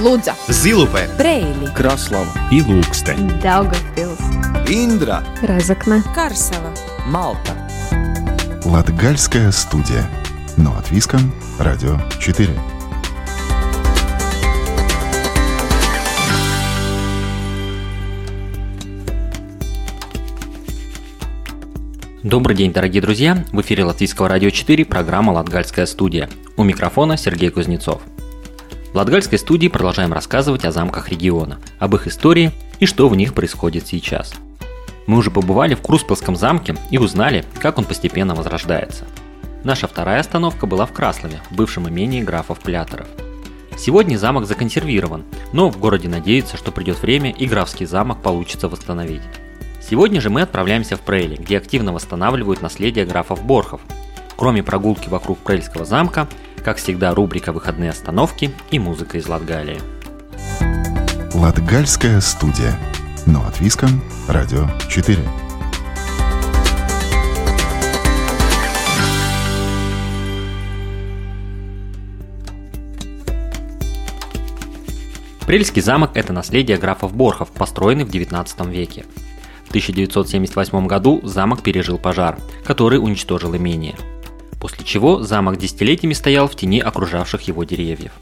Лудза, Зилупе, Брейли, Краслава и Лукстен. Daugavpils, Индра, Разокна, Карсела. Малта. Латгальская студия. Но от Виском, Радио 4. Добрый день, дорогие друзья! В эфире Латвийского радио 4 программа «Латгальская студия». У микрофона Сергей Кузнецов. В Латгальской студии продолжаем рассказывать о замках региона, об их истории и что в них происходит сейчас. Мы уже побывали в Круспелском замке и узнали, как он постепенно возрождается. Наша вторая остановка была в Краслове, бывшем имении графов Плятеров. Сегодня замок законсервирован, но в городе надеются, что придет время и графский замок получится восстановить. Сегодня же мы отправляемся в Прейли, где активно восстанавливают наследие графов Борхов. Кроме прогулки вокруг Прейльского замка, как всегда рубрика «Выходные остановки» и музыка из Латгалии. Латгальская студия. Но от Виском, Радио 4. Прельский замок – это наследие графов Борхов, построенный в 19 веке. В 1978 году замок пережил пожар, который уничтожил имение. После чего замок десятилетиями стоял в тени окружавших его деревьев.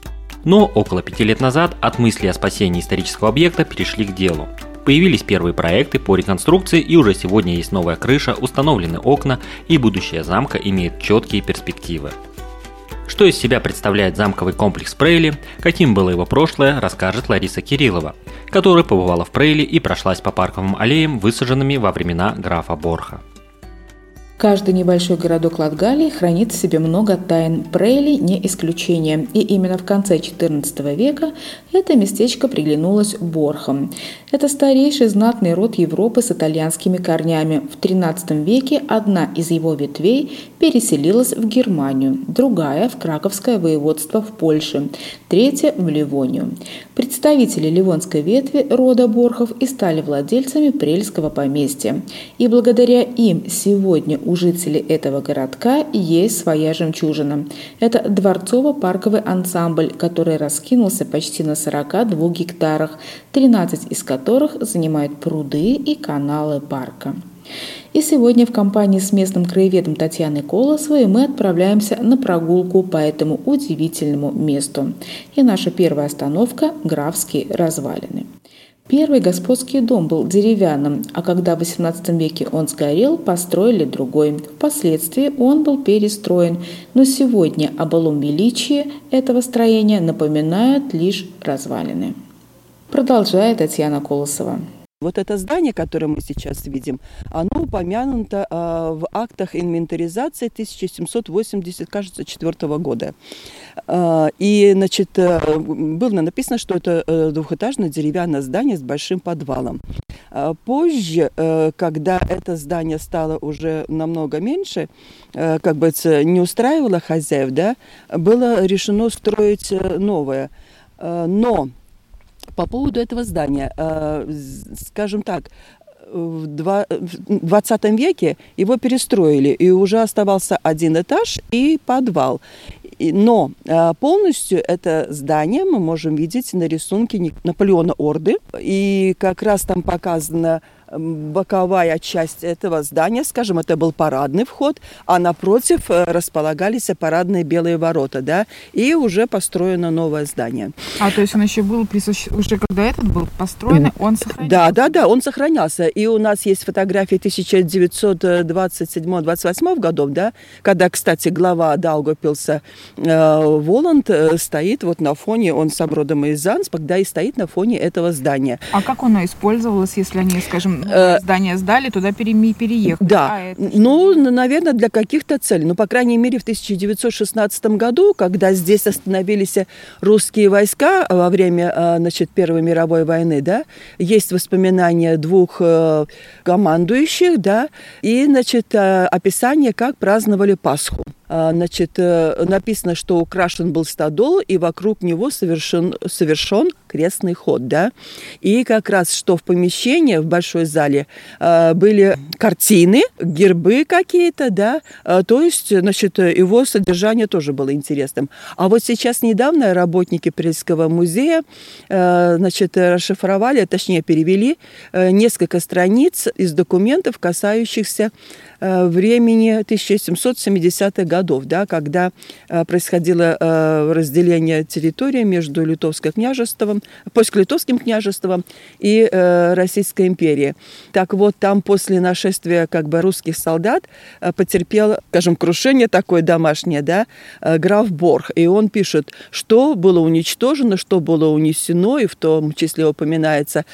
Но около пяти лет назад от мысли о спасении исторического объекта перешли к делу. Появились первые проекты по реконструкции и уже сегодня есть новая крыша, установлены окна и будущее замка имеет четкие перспективы. Что из себя представляет замковый комплекс Прейли, каким было его прошлое, расскажет Лариса Кириллова, которая побывала в Прейли и прошлась по парковым аллеям, высаженными во времена графа Борха. Каждый небольшой городок Латгалии хранит в себе много тайн. Прейли не исключение. И именно в конце XIV века это местечко приглянулось Борхам. Это старейший знатный род Европы с итальянскими корнями. В XIII веке одна из его ветвей переселилась в Германию, другая – в Краковское воеводство в Польше, третья – в Ливонию. Представители ливонской ветви рода Борхов и стали владельцами Прельского поместья. И благодаря им сегодня у жителей этого городка есть своя жемчужина. Это дворцово-парковый ансамбль, который раскинулся почти на 42 гектарах, 13 из которых занимают пруды и каналы парка. И сегодня в компании с местным краеведом Татьяной Колосовой мы отправляемся на прогулку по этому удивительному месту. И наша первая остановка – Графские развалины. Первый господский дом был деревянным, а когда в XVIII веке он сгорел, построили другой. Впоследствии он был перестроен, но сегодня о былом величии этого строения напоминают лишь развалины. Продолжает Татьяна Колосова. Вот это здание, которое мы сейчас видим, оно упомянуто э, в актах инвентаризации 1780, кажется, 4 года. Э, и, значит, э, было написано, что это э, двухэтажное деревянное здание с большим подвалом. Э, позже, э, когда это здание стало уже намного меньше, как бы это не устраивало хозяев, да, было решено строить новое. Э, но по поводу этого здания, скажем так, в 20 веке его перестроили, и уже оставался один этаж и подвал. Но э, полностью это здание мы можем видеть на рисунке Наполеона Орды. И как раз там показано боковая часть этого здания, скажем, это был парадный вход, а напротив э, располагались парадные белые ворота, да, и уже построено новое здание. А, то есть он еще был присущ... уже когда этот был построен, он сохранился? Да, да, да, он сохранялся. И у нас есть фотографии 1927-28 годов, да, когда, кстати, глава Даугапилса э, Воланд э, стоит вот на фоне, он с родом из Занспа, да, и стоит на фоне этого здания. А как оно использовалось, если они, скажем, здание сдали, туда переехали. Да, а ну, наверное, для каких-то целей. Ну, по крайней мере, в 1916 году, когда здесь остановились русские войска во время, значит, Первой мировой войны, да, есть воспоминания двух командующих, да, и, значит, описание, как праздновали Пасху. А, значит, э, написано, что украшен был стадол, и вокруг него совершен, совершен крестный ход, да. И как раз, что в помещении, в большой зале, а, были картины, гербы какие-то, да, а, то есть, значит, его содержание тоже было интересным. А вот сейчас недавно работники Прельского музея, значит, расшифровали, точнее, перевели несколько страниц из документов, касающихся Э, времени 1770-х годов, да, когда э, происходило э, разделение территории между Литовским княжеством, польско-литовским княжеством и Российской империей. Так вот, там после нашествия как бы русских солдат потерпел, скажем, крушение такое домашнее, да, граф Борх. И он пишет, что было уничтожено, что было унесено, и в том числе упоминается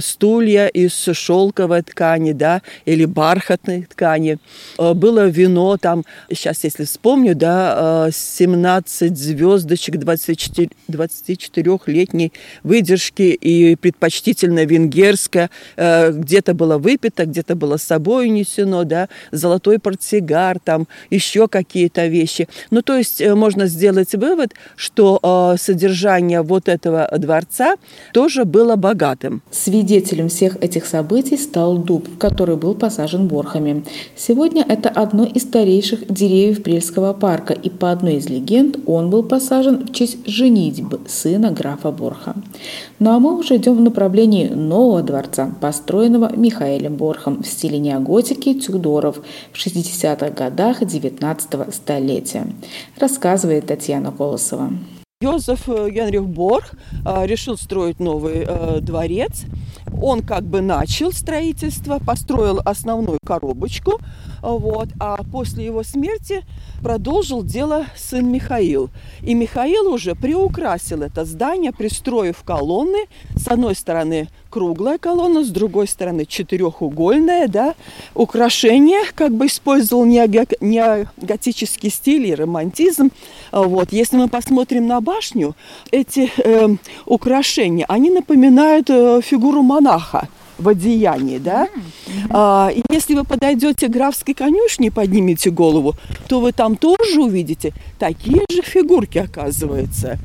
стулья из шелковой ткани, да, или бархатной ткани. Э, было вино там, сейчас если вспомню, да, 17 э, звездочек 24, 24-летней выдержки и предпочтительно венгерское. Э, где-то было выпито, где-то было с собой унесено, да, золотой портсигар, там еще какие-то вещи. Ну, то есть можно сделать вывод, что содержание вот этого дворца тоже было богатым. Свидетелем всех этих событий стал дуб, который был посажен борхами. Сегодня это одно из старейших деревьев Прельского парка, и по одной из легенд он был посажен в честь женитьбы сына графа Борха. Ну а мы уже идем в направлении нового дворца, построенного Михаэлем Борхом в стиле неоготики Тюдоров в 60-х годах 19 столетия, рассказывает Татьяна Колосова. Йозеф э, Генрих Борх э, решил строить новый э, дворец. Он как бы начал строительство, построил основную коробочку, вот, а после его смерти продолжил дело сын Михаил. И Михаил уже приукрасил это здание, пристроив колонны. С одной стороны круглая колонна, с другой стороны четырехугольная, да. Украшение как бы использовал неоготический стиль и романтизм. Вот. Если мы посмотрим на башню, эти э, украшения, они напоминают э, фигуру монаха в одеянии, да. Mm-hmm. А, и если вы подойдете к графской конюшне и поднимете голову, то вы там тоже увидите такие же фигурки, оказывается.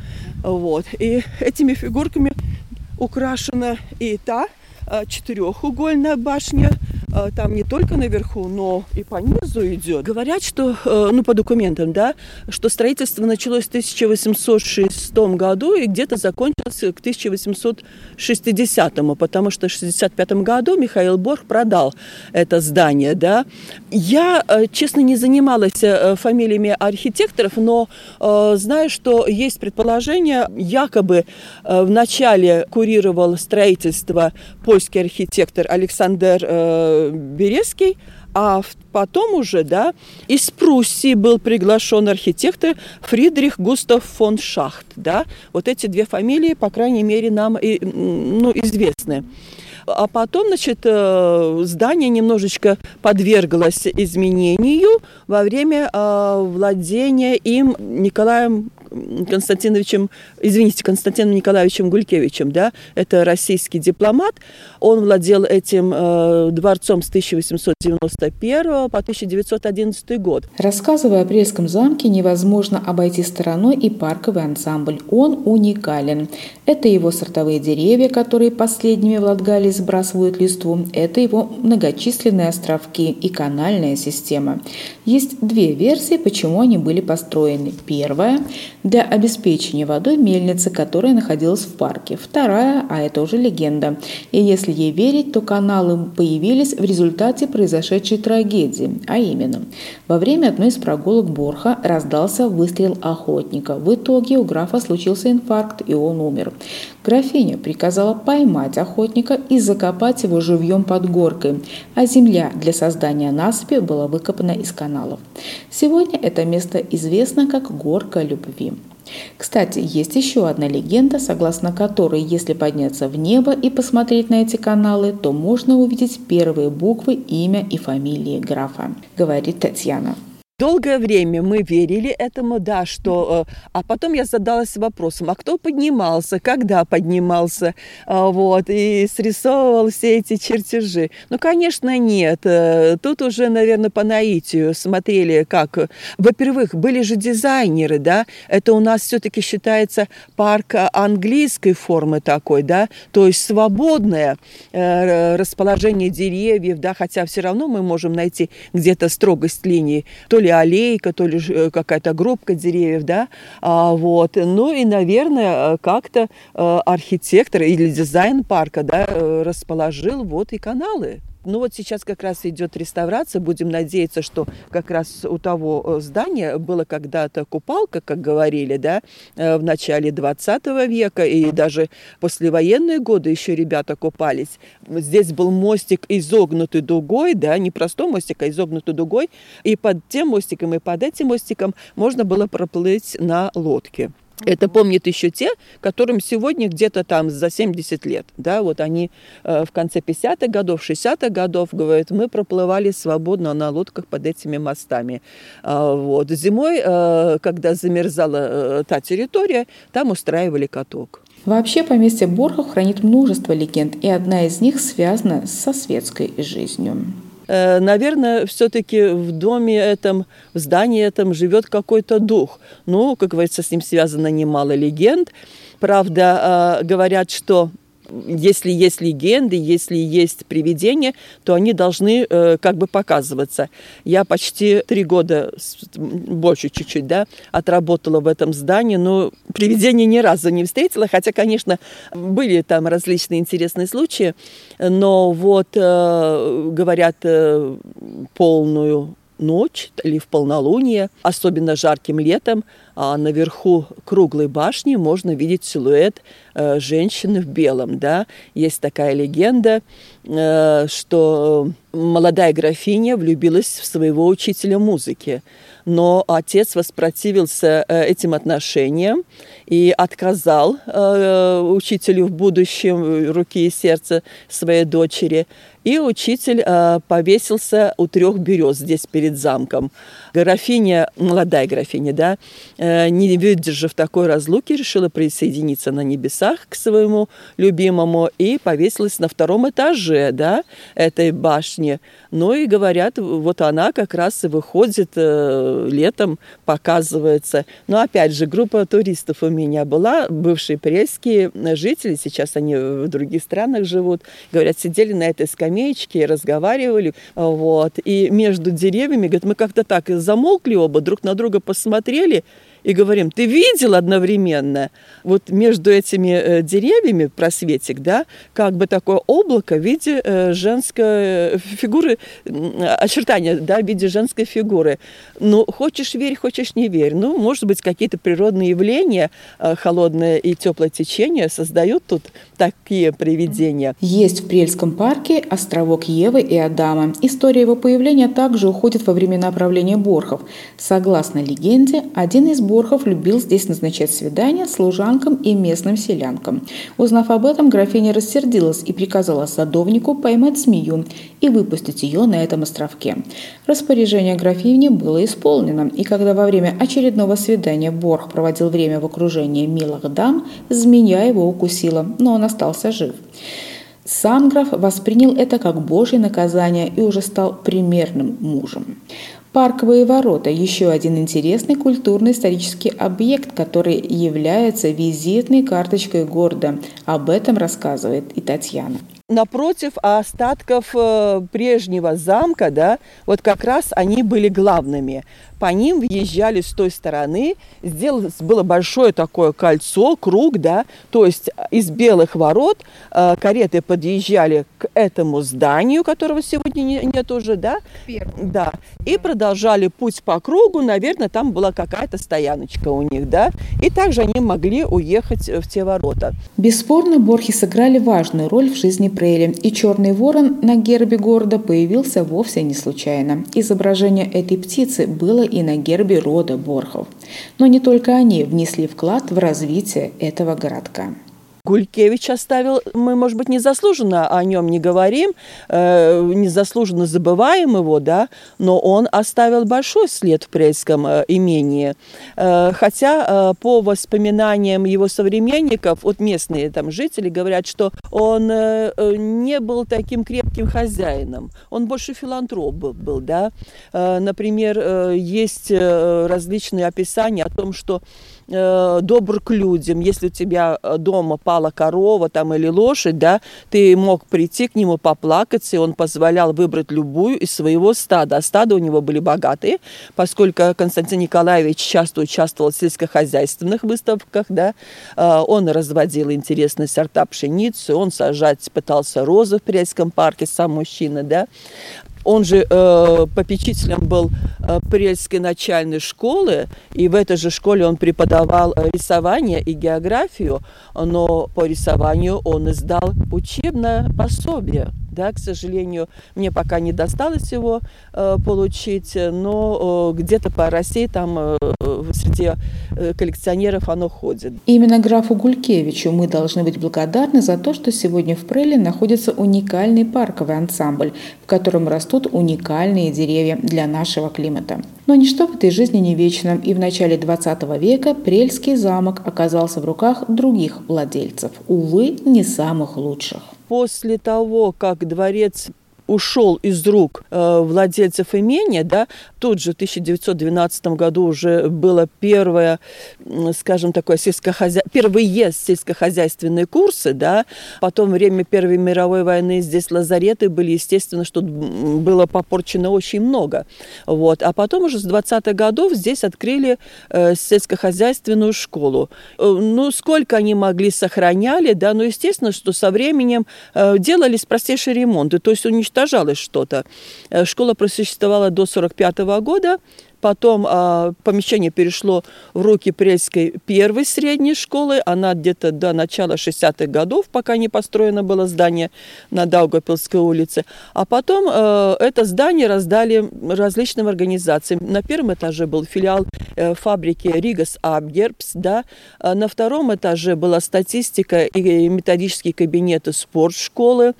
Вот. И этими фигурками украшена и та а, четырехугольная башня там не только наверху, но и по низу идет. Говорят, что, э, ну, по документам, да, что строительство началось в 1806 году и где-то закончилось к 1860, потому что в 65 году Михаил Борг продал это здание, да. Я, э, честно, не занималась фамилиями архитекторов, но знаю, что есть предположение, якобы в начале курировал строительство польский архитектор Александр Березский, а потом уже, да, из Пруссии был приглашен архитектор Фридрих Густав фон Шахт, да. Вот эти две фамилии, по крайней мере, нам и, ну, известны. А потом, значит, э, здание немножечко подверглось изменению во время э, владения им Николаем Константиновичем, извините, Константином Николаевичем Гулькевичем, да, это российский дипломат. Он владел этим э, дворцом с 1891 по 1911 год. Рассказывая о Прельском замке, невозможно обойти стороной и парковый ансамбль. Он уникален. Это его сортовые деревья, которые последними в Латгалии сбрасывают листву. Это его многочисленные островки и канальная система. Есть две версии, почему они были построены. Первая для обеспечения водой мельницы, которая находилась в парке. Вторая, а это уже легенда. И если ей верить, то каналы появились в результате произошедшей трагедии, а именно, во время одной из прогулок Борха раздался выстрел охотника. В итоге у графа случился инфаркт, и он умер. Графиня приказала поймать охотника и закопать его живьем под горкой, а земля для создания насыпи была выкопана из каналов. Сегодня это место известно как Горка Любви. Кстати, есть еще одна легенда, согласно которой, если подняться в небо и посмотреть на эти каналы, то можно увидеть первые буквы, имя и фамилии графа, говорит Татьяна. Долгое время мы верили этому, да, что... Э, а потом я задалась вопросом, а кто поднимался, когда поднимался, а, вот, и срисовывал все эти чертежи. Ну, конечно, нет. Э, тут уже, наверное, по наитию смотрели, как... Во-первых, были же дизайнеры, да, это у нас все-таки считается парк английской формы такой, да, то есть свободное э, расположение деревьев, да, хотя все равно мы можем найти где-то строгость линии, то ли аллейка, то ли э, какая-то группка деревьев, да, а, вот. Ну и, наверное, э, как-то э, архитектор или дизайн парка, да, расположил вот и каналы. Ну вот сейчас как раз идет реставрация. Будем надеяться, что как раз у того э, здания было когда-то купалка, как говорили, да, э, в начале 20 века и даже послевоенные годы еще ребята купались. Здесь был мостик изогнутый дугой, да, не простой мостик, а изогнутый дугой. И под тем мостиком, и под этим мостиком можно было проплыть на лодке. Это помнят еще те, которым сегодня где-то там за 70 лет. Да, вот они э, в конце 50-х годов, 60-х годов говорят, мы проплывали свободно на лодках под этими мостами. А, вот. Зимой, э, когда замерзала э, та территория, там устраивали каток. Вообще поместье Борхов хранит множество легенд, и одна из них связана со светской жизнью. Э, наверное, все-таки в доме этом, в здании этом живет какой-то дух. Ну, как говорится, с ним связано немало легенд. Правда, э, говорят, что если есть легенды, если есть привидения, то они должны э, как бы показываться. Я почти три года, больше чуть-чуть, да, отработала в этом здании, но привидения ни разу не встретила, хотя, конечно, были там различные интересные случаи, но вот, э, говорят, э, полную ночь или в полнолуние, особенно жарким летом, а наверху круглой башни можно видеть силуэт э, женщины в белом. Да? Есть такая легенда, э, что молодая графиня влюбилась в своего учителя музыки, но отец воспротивился э, этим отношениям и отказал э, учителю в будущем руки и сердце своей дочери. И учитель э, повесился у трех берез здесь перед замком. Графиня, молодая графиня, да, э, не выдержав такой разлуки, решила присоединиться на небесах к своему любимому и повесилась на втором этаже, да, этой башни. Ну и говорят, вот она как раз и выходит э, летом, показывается. Но опять же, группа туристов у меня была, бывшие пресские жители, сейчас они в других странах живут, говорят, сидели на этой скамеечке, разговаривали, вот, и между деревьями, говорят, мы как-то так замолкли оба, друг на друга посмотрели, и говорим, ты видел одновременно вот между этими э, деревьями просветик, да, как бы такое облако в виде э, женской фигуры, очертания, да, в виде женской фигуры. Ну, хочешь верь, хочешь не верь. Ну, может быть, какие-то природные явления, э, холодное и теплое течение создают тут такие привидения. Есть в Прельском парке островок Евы и Адама. История его появления также уходит во времена правления Борхов. Согласно легенде, один из Борхов любил здесь назначать свидания служанкам и местным селянкам. Узнав об этом, графиня рассердилась и приказала садовнику поймать змею и выпустить ее на этом островке. Распоряжение графини было исполнено, и когда во время очередного свидания Борх проводил время в окружении милых дам, змея его укусила, но он остался жив. Сам граф воспринял это как божье наказание и уже стал примерным мужем. Парковые ворота – еще один интересный культурно-исторический объект, который является визитной карточкой города. Об этом рассказывает и Татьяна напротив остатков э, прежнего замка, да, вот как раз они были главными по ним въезжали с той стороны, сделалось, было большое такое кольцо, круг, да, то есть из белых ворот э, кареты подъезжали к этому зданию, которого сегодня не, нет уже, да, Первым. да, и продолжали путь по кругу, наверное, там была какая-то стояночка у них, да, и также они могли уехать в те ворота. Бесспорно, борхи сыграли важную роль в жизни Прейли, и черный ворон на гербе города появился вовсе не случайно. Изображение этой птицы было и на гербе рода Борхов. Но не только они внесли вклад в развитие этого городка. Гулькевич оставил, мы, может быть, незаслуженно о нем не говорим, э, незаслуженно забываем его, да, но он оставил большой след в Прельском э, имении. Э, хотя э, по воспоминаниям его современников, вот местные там жители говорят, что он э, э не был таким крепким хозяином, он больше филантроп был, да. Э, например, э, есть э, различные описания о том, что э, добр к людям. Если у тебя э, дома пала корова там или лошадь, да, ты мог прийти к нему поплакаться, и он позволял выбрать любую из своего стада. А стада у него были богатые, поскольку Константин Николаевич часто участвовал в сельскохозяйственных выставках, да, э, он разводил интересные сорта пшеницы, он сажать пытался розы в Прельском парке, сам мужчина, да. Он же э, попечителем был э, Прельской начальной школы, и в этой же школе он преподавал э, рисование и географию, но по рисованию он издал учебное пособие да, к сожалению, мне пока не досталось его э, получить, но э, где-то по России там э, среди э, коллекционеров оно ходит. Именно графу Гулькевичу мы должны быть благодарны за то, что сегодня в Преле находится уникальный парковый ансамбль, в котором растут уникальные деревья для нашего климата. Но ничто в этой жизни не вечно, и в начале 20 века Прельский замок оказался в руках других владельцев, увы, не самых лучших после того, как дворец ушел из рук э, владельцев имения, да, тут же в 1912 году уже было первое, скажем, такое сельскохозя... первые сельскохозяйственные курсы, да, потом время Первой мировой войны здесь лазареты были, естественно, что было попорчено очень много, вот, а потом уже с 20-х годов здесь открыли э, сельскохозяйственную школу. Э, ну, сколько они могли сохраняли, да, но естественно, что со временем делались простейшие ремонты, то есть уничтожали уничтожалось что-то. Э, школа просуществовала до 1945 года, Потом э, помещение перешло в руки Прельской первой средней школы. Она где-то до начала 60-х годов, пока не построено было здание на Даугапилской улице. А потом э, это здание раздали различным организациям. На первом этаже был филиал э, фабрики Ригас Абгербс. Да? А на втором этаже была статистика и методические кабинеты спортшколы.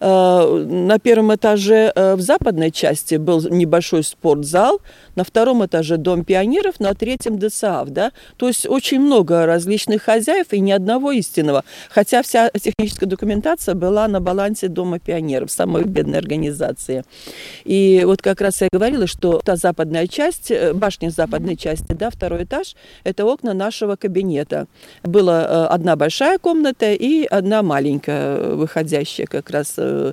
Э, на первом этаже э, в западной части был небольшой спортзал. На втором втором этаже Дом пионеров, на третьем ДСАВ, да, то есть очень много различных хозяев и ни одного истинного, хотя вся техническая документация была на балансе Дома пионеров, самой бедной организации. И вот как раз я говорила, что та западная часть, э, башня западной части, да, второй этаж, это окна нашего кабинета. Была э, одна большая комната и одна маленькая, выходящая как раз э,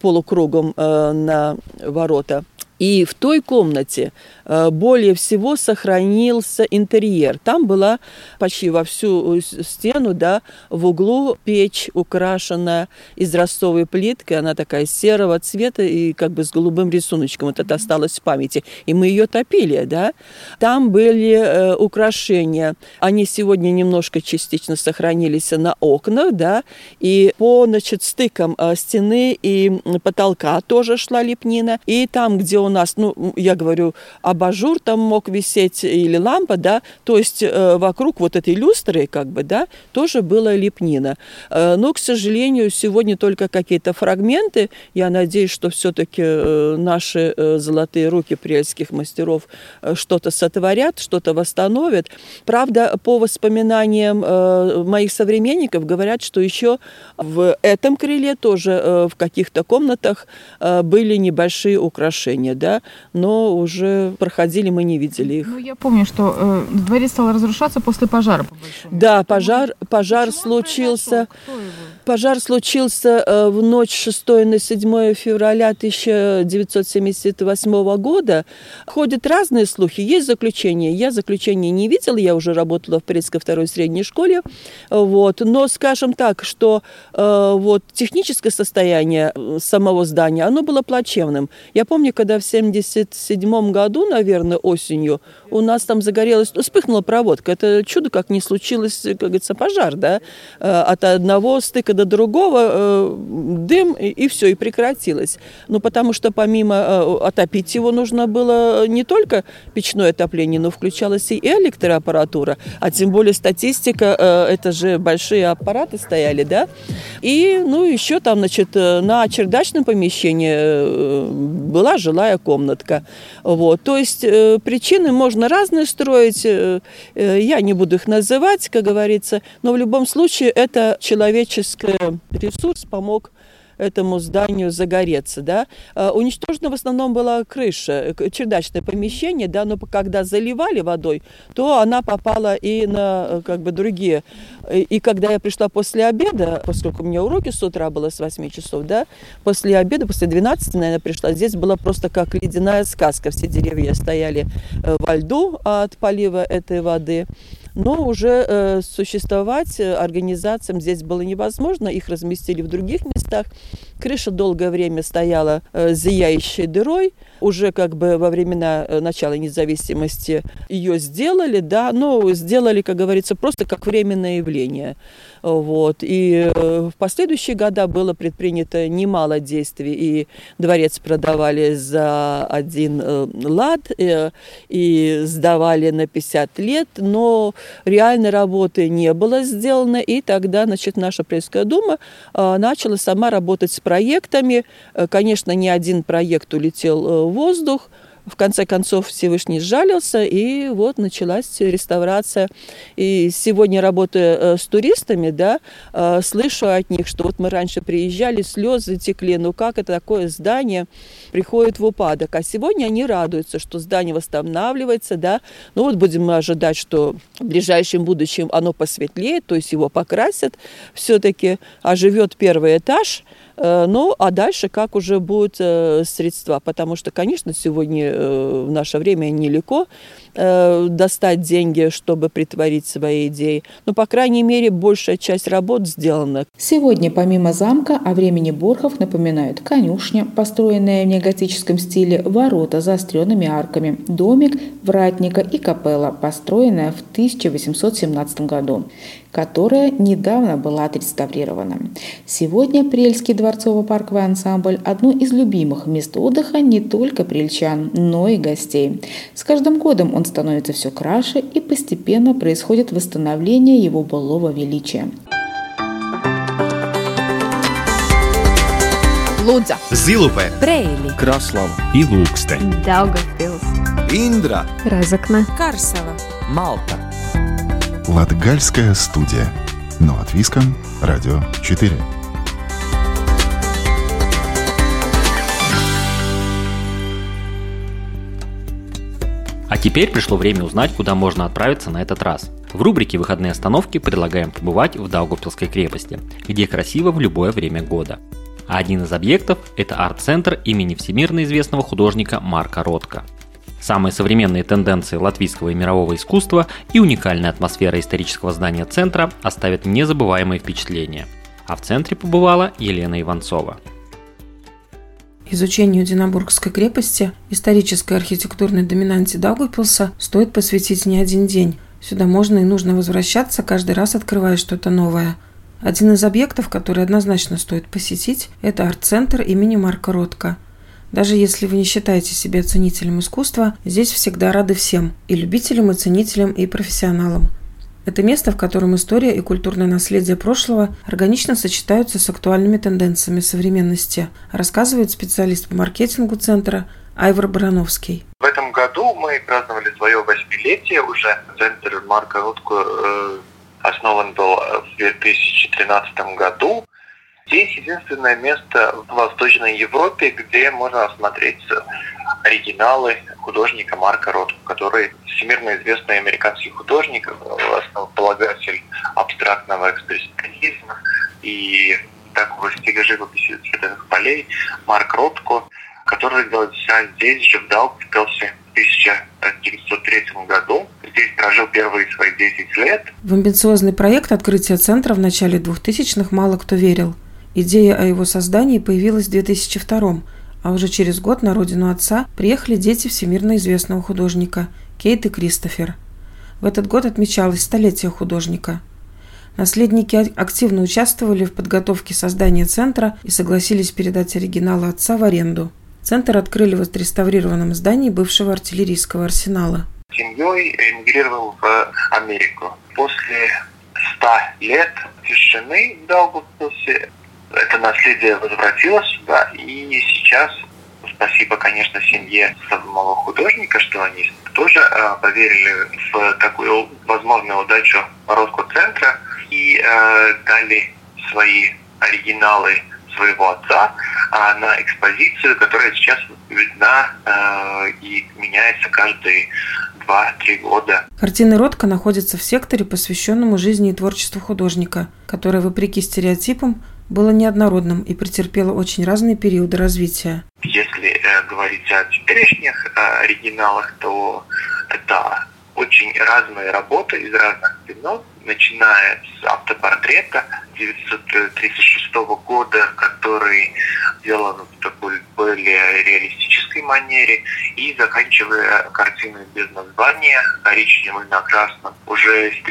полукругом на ворота. И в той комнате э, более всего сохранился интерьер. Там была почти во всю стену, да, в углу печь, украшенная израстовой плиткой. Она такая серого цвета и как бы с голубым рисуночком. Вот это осталось в памяти. И мы ее топили, да. Там были э, украшения. Они сегодня немножко частично сохранились на окнах, да. И по, значит, стыкам э, стены и потолка тоже шла лепнина. И там, где у нас, ну, я говорю, абажур там мог висеть или лампа, да, то есть э, вокруг вот этой люстры, как бы, да, тоже была лепнина. Э, но, к сожалению, сегодня только какие-то фрагменты. Я надеюсь, что все-таки э, наши э, золотые руки прельских мастеров э, что-то сотворят, что-то восстановят. Правда, по воспоминаниям э, моих современников говорят, что еще в этом крыле тоже э, в каких-то комнатах э, были небольшие украшения да, но уже проходили, мы не видели их. Ну, я помню, что э, дворец стал разрушаться после пожара. По да, пожар, пожар случился. Пожар случился э, в ночь 6 на 7 февраля 1978 года. Ходят разные слухи, есть заключение. Я заключение не видела, я уже работала в Пресской второй средней школе. Вот. Но скажем так, что э, вот, техническое состояние э, самого здания, оно было плачевным. Я помню, когда в 1977 году, наверное, осенью, у нас там загорелась, ну, вспыхнула проводка. Это чудо, как не случилось, как говорится, пожар, да, от одного стыка до другого, э, дым, и, и все, и прекратилось. Ну, потому что помимо э, отопить его нужно было не только печное отопление, но включалась и электроаппаратура, а тем более статистика, э, это же большие аппараты стояли, да, и, ну, еще там, значит, на чердачном помещении была жилая комнатка, вот, то есть причины можно разные строить, я не буду их называть, как говорится, но в любом случае это человеческий ресурс помог этому зданию загореться, да. А, уничтожена в основном была крыша, чердачное помещение, да, но когда заливали водой, то она попала и на э, как бы другие. И когда я пришла после обеда, поскольку у меня уроки с утра было с 8 часов, да, после обеда, после 12, наверное, пришла, здесь было просто как ледяная сказка. Все деревья стояли э, во льду от полива этой воды но уже э, существовать э, организациям здесь было невозможно, их разместили в других местах. Крыша долгое время стояла э, зияющей дырой, уже как бы во времена э, начала независимости ее сделали, да, но сделали, как говорится, просто как временное явление. Вот. И э, в последующие года было предпринято немало действий, и дворец продавали за один э, лад, э, и сдавали на 50 лет, но реальной работы не было сделано, и тогда, значит, наша Пресская дума начала сама работать с проектами. Конечно, не один проект улетел в воздух, в конце концов Всевышний сжалился, и вот началась реставрация. И сегодня, работая э, с туристами, да, э, слышу от них, что вот мы раньше приезжали, слезы текли, ну как это такое здание приходит в упадок. А сегодня они радуются, что здание восстанавливается, да. Ну вот будем мы ожидать, что в ближайшем будущем оно посветлеет, то есть его покрасят все-таки, оживет первый этаж – ну, а дальше как уже будут э, средства, потому что, конечно, сегодня э, в наше время нелегко достать деньги, чтобы притворить свои идеи. Но, по крайней мере, большая часть работ сделана. Сегодня, помимо замка, о времени Борхов напоминают конюшня, построенная в неоготическом стиле, ворота с заостренными арками, домик, вратника и капелла, построенная в 1817 году которая недавно была отреставрирована. Сегодня Прельский дворцово-парковый ансамбль – одно из любимых мест отдыха не только прельчан, но и гостей. С каждым годом он становится все краше и постепенно происходит восстановление его былого величия. Лудза, Зилупе, Брейли, Краслава. И Ilūkste, Daugavpils, Индра, Разокна, Карсела, Малта. Латгальская студия. Но от Виском, Радио 4. А теперь пришло время узнать, куда можно отправиться на этот раз. В рубрике «Выходные остановки» предлагаем побывать в Даугавпилской крепости, где красиво в любое время года. А один из объектов – это арт-центр имени всемирно известного художника Марка Ротко – Самые современные тенденции латвийского и мирового искусства и уникальная атмосфера исторического здания центра оставят незабываемые впечатления. А в центре побывала Елена Иванцова. Изучению Динабургской крепости, исторической архитектурной доминанте Даугавпилса, стоит посвятить не один день. Сюда можно и нужно возвращаться, каждый раз открывая что-то новое. Один из объектов, который однозначно стоит посетить, это арт-центр имени Марка Ротко – даже если вы не считаете себя ценителем искусства, здесь всегда рады всем – и любителям, и ценителям, и профессионалам. Это место, в котором история и культурное наследие прошлого органично сочетаются с актуальными тенденциями современности, рассказывает специалист по маркетингу центра Айвар Барановский. В этом году мы праздновали свое восьмилетие уже. Центр Марка Рутко э, основан был в 2013 году. Здесь единственное место в Восточной Европе, где можно осмотреть оригиналы художника Марка Ротко, который всемирно известный американский художник, основополагатель абстрактного экспрессионизма и такого стиля живописи цветных полей Марк Ротко, который родился здесь же, в Даугавпилсе, в 1903 году. Здесь прожил первые свои 10 лет. В амбициозный проект открытия центра в начале 2000-х мало кто верил – Идея о его создании появилась в 2002 а уже через год на родину отца приехали дети всемирно известного художника Кейт и Кристофер. В этот год отмечалось столетие художника. Наследники активно участвовали в подготовке создания центра и согласились передать оригиналы отца в аренду. Центр открыли в отреставрированном здании бывшего артиллерийского арсенала. Семьей эмигрировал в Америку. После ста лет тишины в Даугавпилсе это наследие возвратилось сюда, и сейчас спасибо, конечно, семье самого художника, что они тоже э, поверили в такую возможную удачу Роско-центра и э, дали свои оригиналы своего отца э, на экспозицию, которая сейчас видна э, и меняется каждые два-три года. Картины Ротко находятся в секторе, посвященному жизни и творчеству художника, который, вопреки стереотипам, было неоднородным и претерпело очень разные периоды развития. Если э, говорить о теперешних э, оригиналах, то это очень разные работы из разных кино, начиная с автопортрета 1936 года, который сделан в такой более реалистической манере, и заканчивая картиной без названия коричневым на красном уже с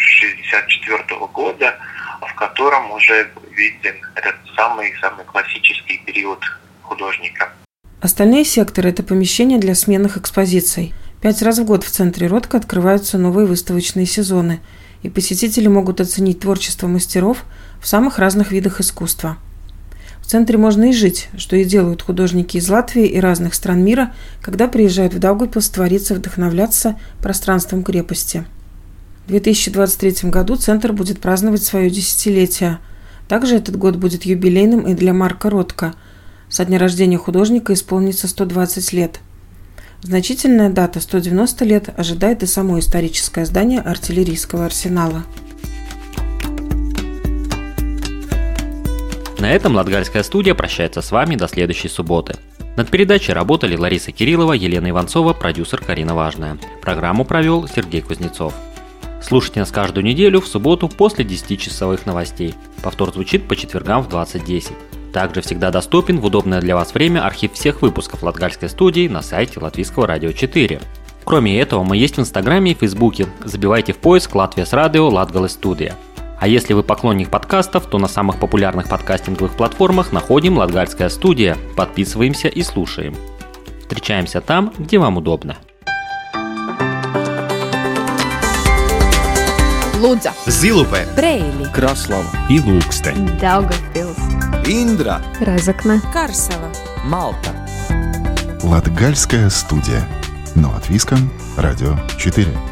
1964 года, в котором уже виден этот самый-самый классический период художника. Остальные секторы – это помещения для сменных экспозиций. Пять раз в год в центре Ротко открываются новые выставочные сезоны, и посетители могут оценить творчество мастеров в самых разных видах искусства. В центре можно и жить, что и делают художники из Латвии и разных стран мира, когда приезжают в Даугавпилс твориться, вдохновляться пространством крепости. В 2023 году центр будет праздновать свое десятилетие. Также этот год будет юбилейным и для Марка Ротко. Со дня рождения художника исполнится 120 лет – Значительная дата 190 лет ожидает и само историческое здание артиллерийского арсенала. На этом Латгальская студия прощается с вами до следующей субботы. Над передачей работали Лариса Кириллова, Елена Иванцова, продюсер Карина Важная. Программу провел Сергей Кузнецов. Слушайте нас каждую неделю в субботу после 10-часовых новостей. Повтор звучит по четвергам в 20.10. Также всегда доступен в удобное для вас время архив всех выпусков Латгальской студии на сайте Латвийского радио 4. Кроме этого, мы есть в Инстаграме и Фейсбуке. Забивайте в поиск Латвия с радио Латгалый студия. А если вы поклонник подкастов, то на самых популярных подкастинговых платформах находим Латгальская студия. Подписываемся и слушаем. Встречаемся там, где вам удобно. Лудза, Зилупе, Брейли, Краслава и Лукстен. Даугавпилс, Индра, Разокна, Карсела. Малта. Латгальская студия. Но от Виска, Радио 4.